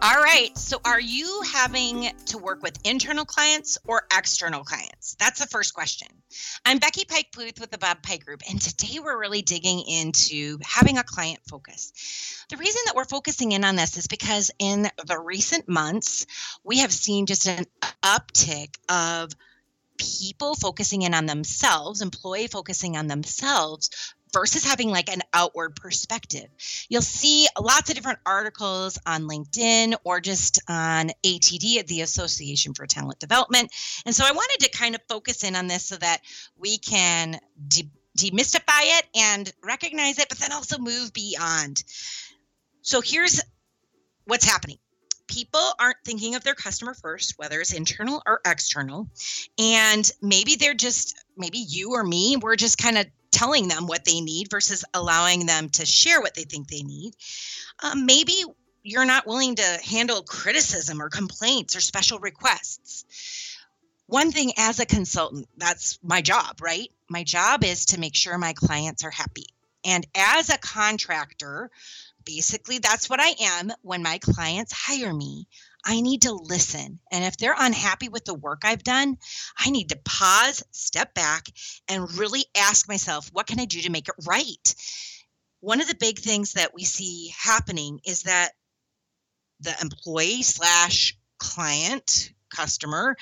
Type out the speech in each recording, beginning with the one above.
All right. So, are you having to work with internal clients or external clients? That's the first question. I'm Becky Pike Pluth with the Bob Pike Group, and today we're really digging into having a client focus. The reason that we're focusing in on this is because in the recent months, we have seen just an uptick of people focusing in on themselves, employee focusing on themselves versus having like an outward perspective. You'll see lots of different articles on LinkedIn or just on ATD, at the Association for Talent Development. And so I wanted to kind of focus in on this so that we can de- demystify it and recognize it, but then also move beyond. So here's what's happening people aren't thinking of their customer first, whether it's internal or external. And maybe they're just, maybe you or me, we're just kind of telling them what they need versus allowing them to share what they think they need. Um, maybe you're not willing to handle criticism or complaints or special requests. One thing as a consultant, that's my job, right? My job is to make sure my clients are happy. And as a contractor, basically that's what I am when my clients hire me. I need to listen. And if they're unhappy with the work I've done, I need to pause, step back, and really ask myself, what can I do to make it right? One of the big things that we see happening is that the employee slash client customer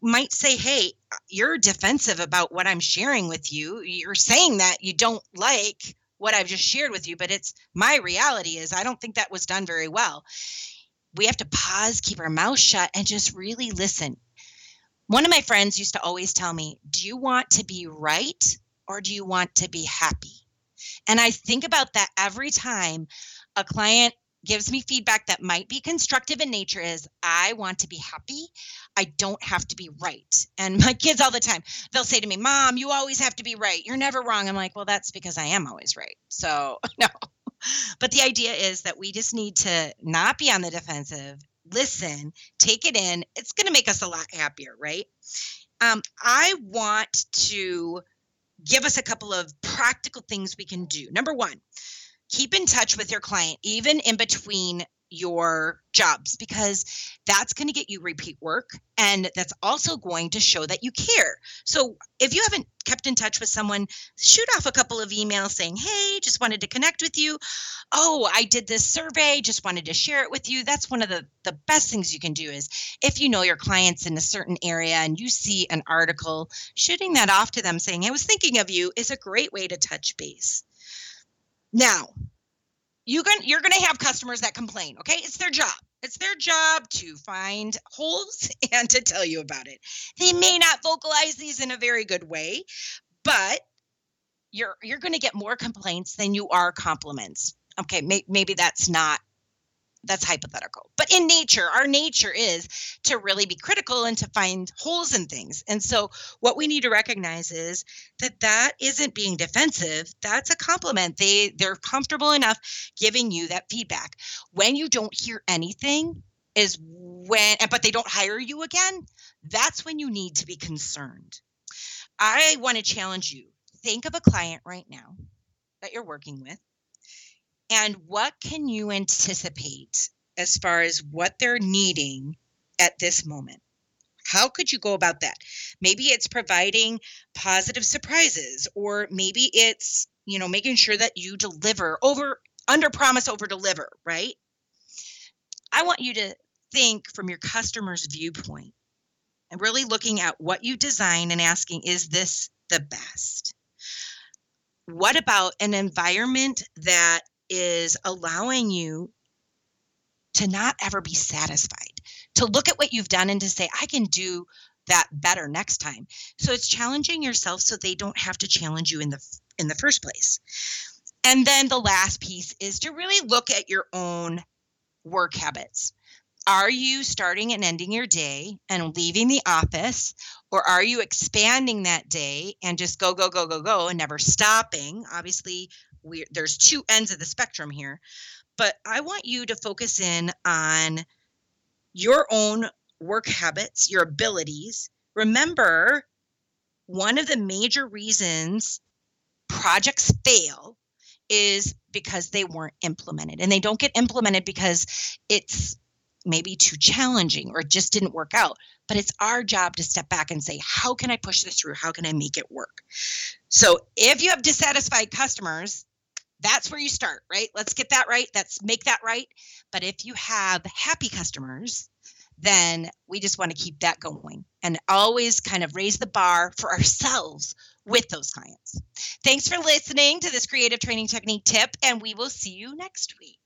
might say, Hey, you're defensive about what I'm sharing with you. You're saying that you don't like what I've just shared with you, but it's my reality is I don't think that was done very well we have to pause, keep our mouth shut, and just really listen. One of my friends used to always tell me, Do you want to be right or do you want to be happy? And I think about that every time a client gives me feedback that might be constructive in nature is I want to be happy. I don't have to be right. And my kids all the time, they'll say to me, Mom, you always have to be right. You're never wrong. I'm like, Well, that's because I am always right. So, no, but the idea is that we just need to not be on the defensive, listen, take it in. It's going to make us a lot happier, right? Um, I want to give us a couple of practical things we can do. Number one, keep in touch with your client, even in between your jobs because that's going to get you repeat work and that's also going to show that you care. So if you haven't kept in touch with someone, shoot off a couple of emails saying, "Hey, just wanted to connect with you. Oh, I did this survey, just wanted to share it with you." That's one of the the best things you can do is if you know your clients in a certain area and you see an article, shooting that off to them saying, "I was thinking of you" is a great way to touch base. Now, you can you're going to have customers that complain okay? It's their job. It's their job to find holes and to tell you about it. They may not vocalize these in a very good way but you're you're going to get more complaints than you are compliments okay? May, maybe that's not that's hypothetical. But in nature, our nature is to really be critical and to find holes in things. And so what we need to recognize is that that isn't being defensive. That's a compliment. They they're comfortable enough giving you that feedback. When you don't hear anything is when but they don't hire you again, that's when you need to be concerned. I want to challenge you. Think of a client right now that you're working with and what can you anticipate as far as what they're needing at this moment? How could you go about that? Maybe it's providing positive surprises, or maybe it's, you know, making sure that you deliver over, under promise, over deliver, right? I want you to think from your customer's viewpoint and really looking at what you design and asking, is this the best? What about an environment that is allowing you to not ever be satisfied, to look at what you've done and to say, I can do that better next time. So it's challenging yourself so they don't have to challenge you in the in the first place. And then the last piece is to really look at your own work habits. Are you starting and ending your day and leaving the office or are you expanding that day and just go go go go go and never stopping? Obviously, we there's two ends of the spectrum here but i want you to focus in on your own work habits your abilities remember one of the major reasons projects fail is because they weren't implemented and they don't get implemented because it's maybe too challenging or it just didn't work out. But it's our job to step back and say, how can I push this through? How can I make it work? So if you have dissatisfied customers, that's where you start, right? Let's get that right. Let's make that right. But if you have happy customers, then we just want to keep that going and always kind of raise the bar for ourselves with those clients. Thanks for listening to this creative training technique tip, and we will see you next week.